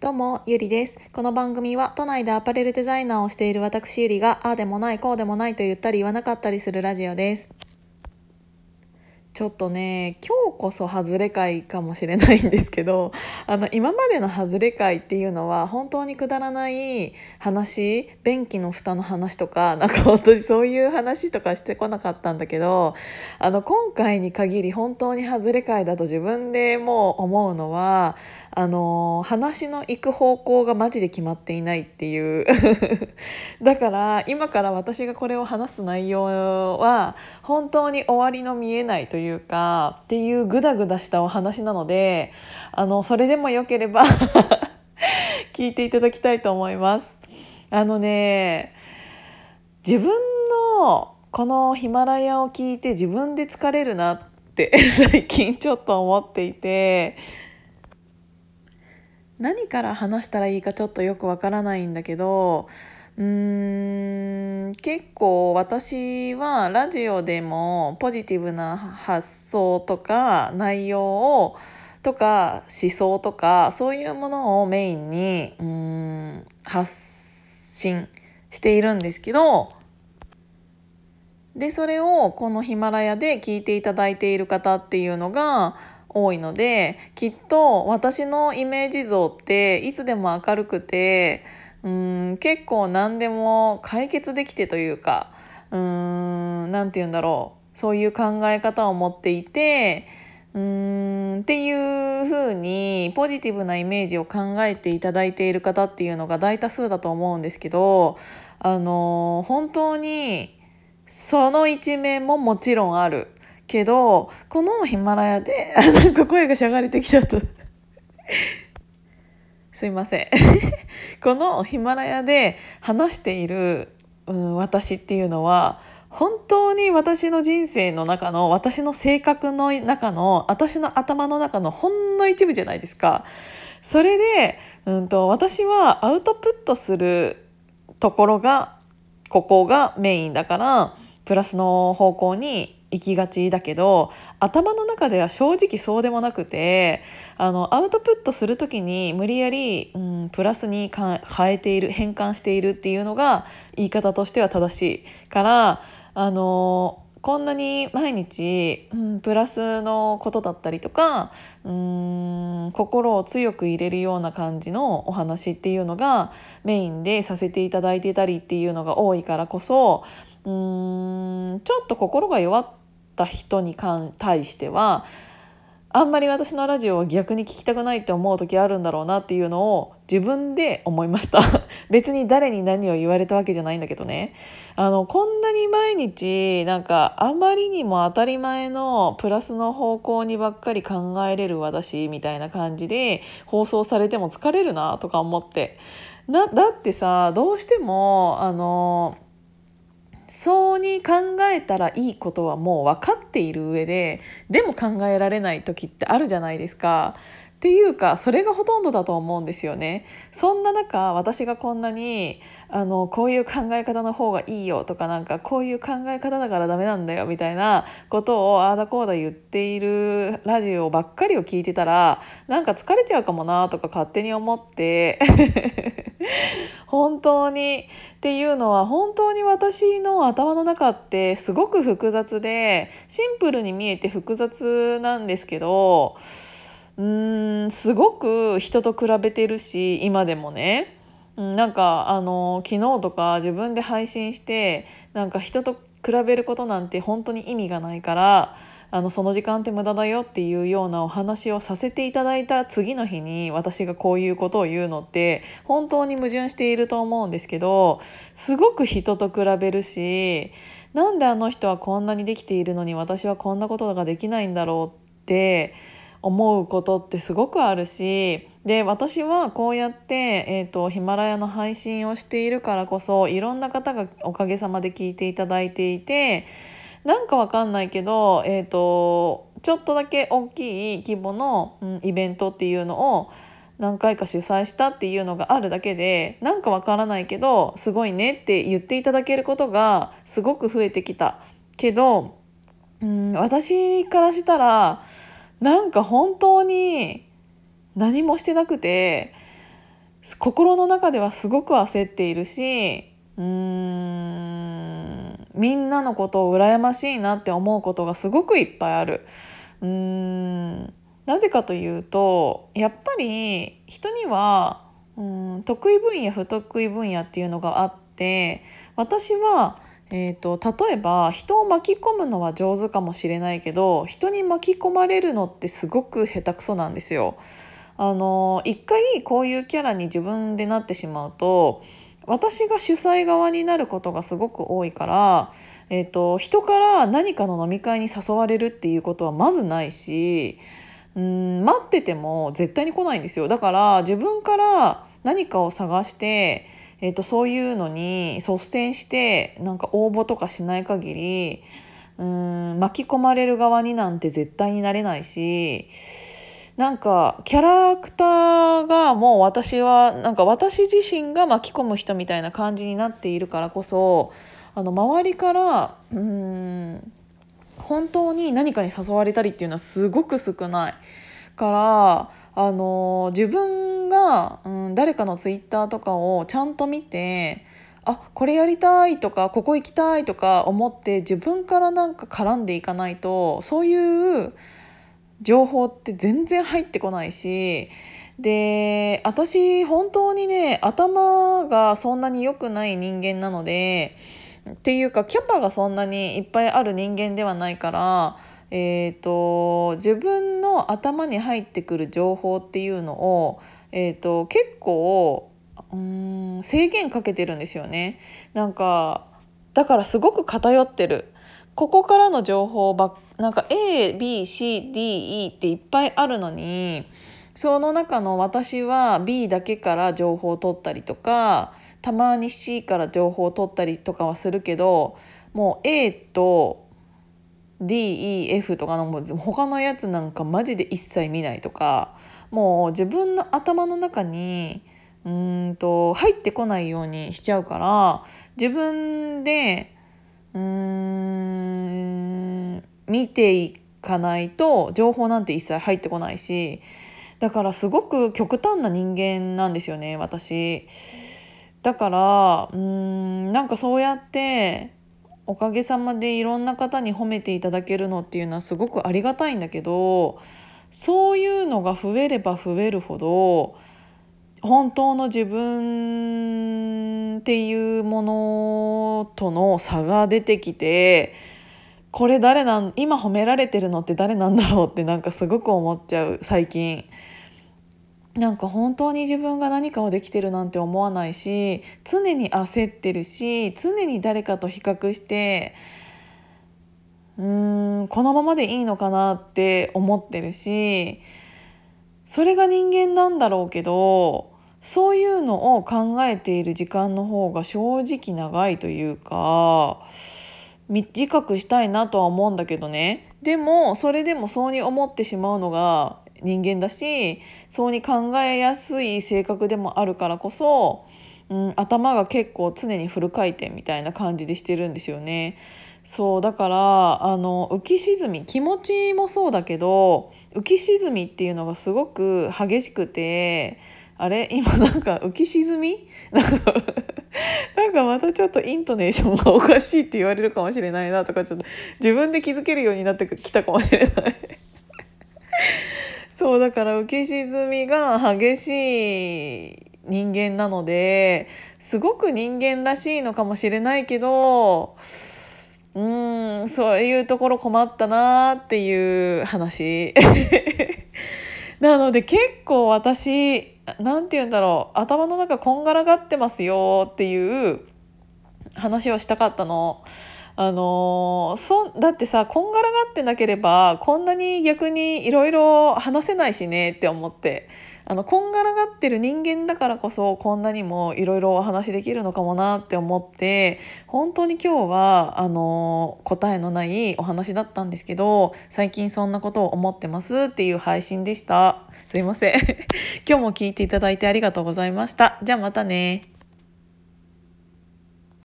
どうも、ゆりです。この番組は都内でアパレルデザイナーをしている私ゆりが、ああでもない、こうでもないと言ったり言わなかったりするラジオです。ちょっとね今日こそ外れ会かもしれないんですけど あの今までの外れ会っていうのは本当にくだらない話便器の蓋の話とか なんか本当にそういう話とかしてこなかったんだけどあの今回に限り本当に外れ会だと自分でもう思うのはあの話の行く方向がマジで決まっていないっていう。だから今から私がこれを話す内容は本当に終わりの見えないというかっていうグダグダしたお話なのであのそれでもよければ 聞いていただきたいと思います。あのね自分のこのヒマラヤを聞いて自分で疲れるなって 最近ちょっと思っていて何から話したらいいかちょっとよくわからないんだけどうーん。結構私はラジオでもポジティブな発想とか内容をとか思想とかそういうものをメインにうん発信しているんですけどでそれをこのヒマラヤで聞いていただいている方っていうのが多いのできっと私のイメージ像っていつでも明るくてうん結構何でも解決できてというか何て言うんだろうそういう考え方を持っていてうーんっていうふうにポジティブなイメージを考えていただいている方っていうのが大多数だと思うんですけどあの本当にその一面ももちろんある。けどこのヒマラヤであなんか声がしゃがれてきちゃった すいません このヒマラヤで話している、うん、私っていうのは本当に私の人生の中の私の性格の中の私の頭の中のほんの一部じゃないですか。それで、うんと、私はアウトプットするところがここがメインだからプラスの方向に行きがちだけど頭の中では正直そうでもなくてあのアウトプットする時に無理やり、うん、プラスに変えている変換しているっていうのが言い方としては正しいからあのこんなに毎日、うん、プラスのことだったりとかうん心を強く入れるような感じのお話っていうのがメインでさせていただいてたりっていうのが多いからこそうんちょっと心が弱っった人に対してはあんまり私のラジオは逆に聞きたくないって思う時あるんだろうなっていうのを自分で思いました。別に誰に何を言われたわけじゃないんだけどね。あのこんなに毎日なんかあまりにも当たり前のプラスの方向にばっかり考えれる私みたいな感じで放送されても疲れるなとか思って。だってさどうしてもあのそうに考えたらいいことはもう分かっている上ででも考えられない時ってあるじゃないですか。っていうかそれがほとんどだと思うんですよね。そんな中私がこんなにあのこういう考え方の方がいいよとかなんかこういう考え方だからダメなんだよみたいなことをああだこうだ言っているラジオばっかりを聞いてたらなんか疲れちゃうかもなとか勝手に思って 本当にっていうのは本当に私の頭の中ってすごく複雑でシンプルに見えて複雑なんですけどうんすごく人と比べてるし今でもね。なんかあの昨日とか自分で配信してなんか人と比べることなんて本当に意味がないからあのその時間って無駄だよっていうようなお話をさせていただいた次の日に私がこういうことを言うのって本当に矛盾していると思うんですけどすごく人と比べるしなんであの人はこんなにできているのに私はこんなことができないんだろうって思うことってすごくあるしで私はこうやって、えーと、ヒマラヤの配信をしているからこそいろんな方がおかげさまで聞いていただいていてなんかわかんないけど、えーと、ちょっとだけ大きい規模の、うん、イベントっていうのを何回か主催したっていうのがあるだけでなんかわからないけどすごいねって言っていただけることがすごく増えてきた。けど、うん、私からしたらなんか本当に何もしてなくて心の中ではすごく焦っているしうーんみんなのことを羨ましいなって思うことがすごくいっぱいある。うーんなぜかというとやっぱり人にはうん得意分野不得意分野っていうのがあって私は、えーと、例えば人を巻き込むのは上手かもしれないけど人に巻き込まれるのってすごく下手くそなんですよ。あの一回こういうキャラに自分でなってしまうと私が主催側になることがすごく多いから、えーと、人から何かの飲み会に誘われるっていうことはまずないしうん待ってても絶対に来ないんですよだから自分から何かを探して、えーと、そういうのに率先してなんか応募とかしない限りうん巻き込まれる側になんて絶対になれないしなんかキャラクターがもう私はなんか私自身が巻き込む人みたいな感じになっているからこそあの周りからうん本当に何かに誘われたりっていうのはすごく少ないからあの自分が、うん、誰かのツイッターとかをちゃんと見てあこれやりたいとかここ行きたいとか思って自分からなんか絡んでいかないとそういう情報って全然入ってこないしで私本当にね頭がそんなに良くない人間なのでっていうかキャパがそんなにいっぱいある人間ではないから、えーと、自分の頭に入ってくる情報っていうのを、えーと、結構うん制限かけてるんですよね。なんかだからすごく偏ってる。ここからの情報ばなんか ABCDE っていっぱいあるのにその中の私は B だけから情報を取ったりとかたまに C から情報を取ったりとかはするけどもう A と DEF とかのもう他のやつなんかマジで一切見ないとかもう自分の頭の中にうんと入ってこないようにしちゃうから自分でうん見ていかないと情報なんて一切入ってこないしだからすごく極端な人間なんですよね私。だからうんなんかそうやっておかげさまでいろんな方に褒めていただけるのっていうのはすごくありがたいんだけどそういうのが増えれば増えるほど本当の自分っていうものとの差が出てきてこれ誰なん今褒められてるのって誰なんだろうってなんかすごく思っちゃう最近。なんか本当に自分が何かをできてるなんて思わないし常に焦ってるし常に誰かと比較してうーんこのままでいいのかなって思ってるしそれが人間なんだろうけどそういうのを考えている時間の方が正直長いというか短くしたいなとは思うんだけどね。でもそれでもそうに思ってしまうのが人間だしそうに考えやすい性格でもあるからこそ、うん、頭が結構常にフル回転みたいな感じでしてるんですよね。そうだからあの浮き沈み気持ちもそうだけど浮き沈みっていうのがすごく激しくてあれ？今なんか浮き沈み？なんかなんかまたちょっとイントネーションがおかしいって言われるかもしれないなとかちょっと自分で気づけるようになってきたかもしれない。そうだから浮き沈みが激しい人間なのですごく人間らしいのかもしれないけどうんそういうところ困ったなっていう話 なので結構私何て言うんだろう頭の中こんがらがってますよっていう話をしたかったの。あのそだってさこんがらがってなければこんなに逆にいろいろ話せないしねって思ってあのこんがらがってる人間だからこそこんなにもいろいろお話できるのかもなって思って本当に今日はあの答えのないお話だったんですけど最近そんなことを思ってますっていう配信でした。すいません 今日も聞いていただいてありがとうございました。じゃあまたね。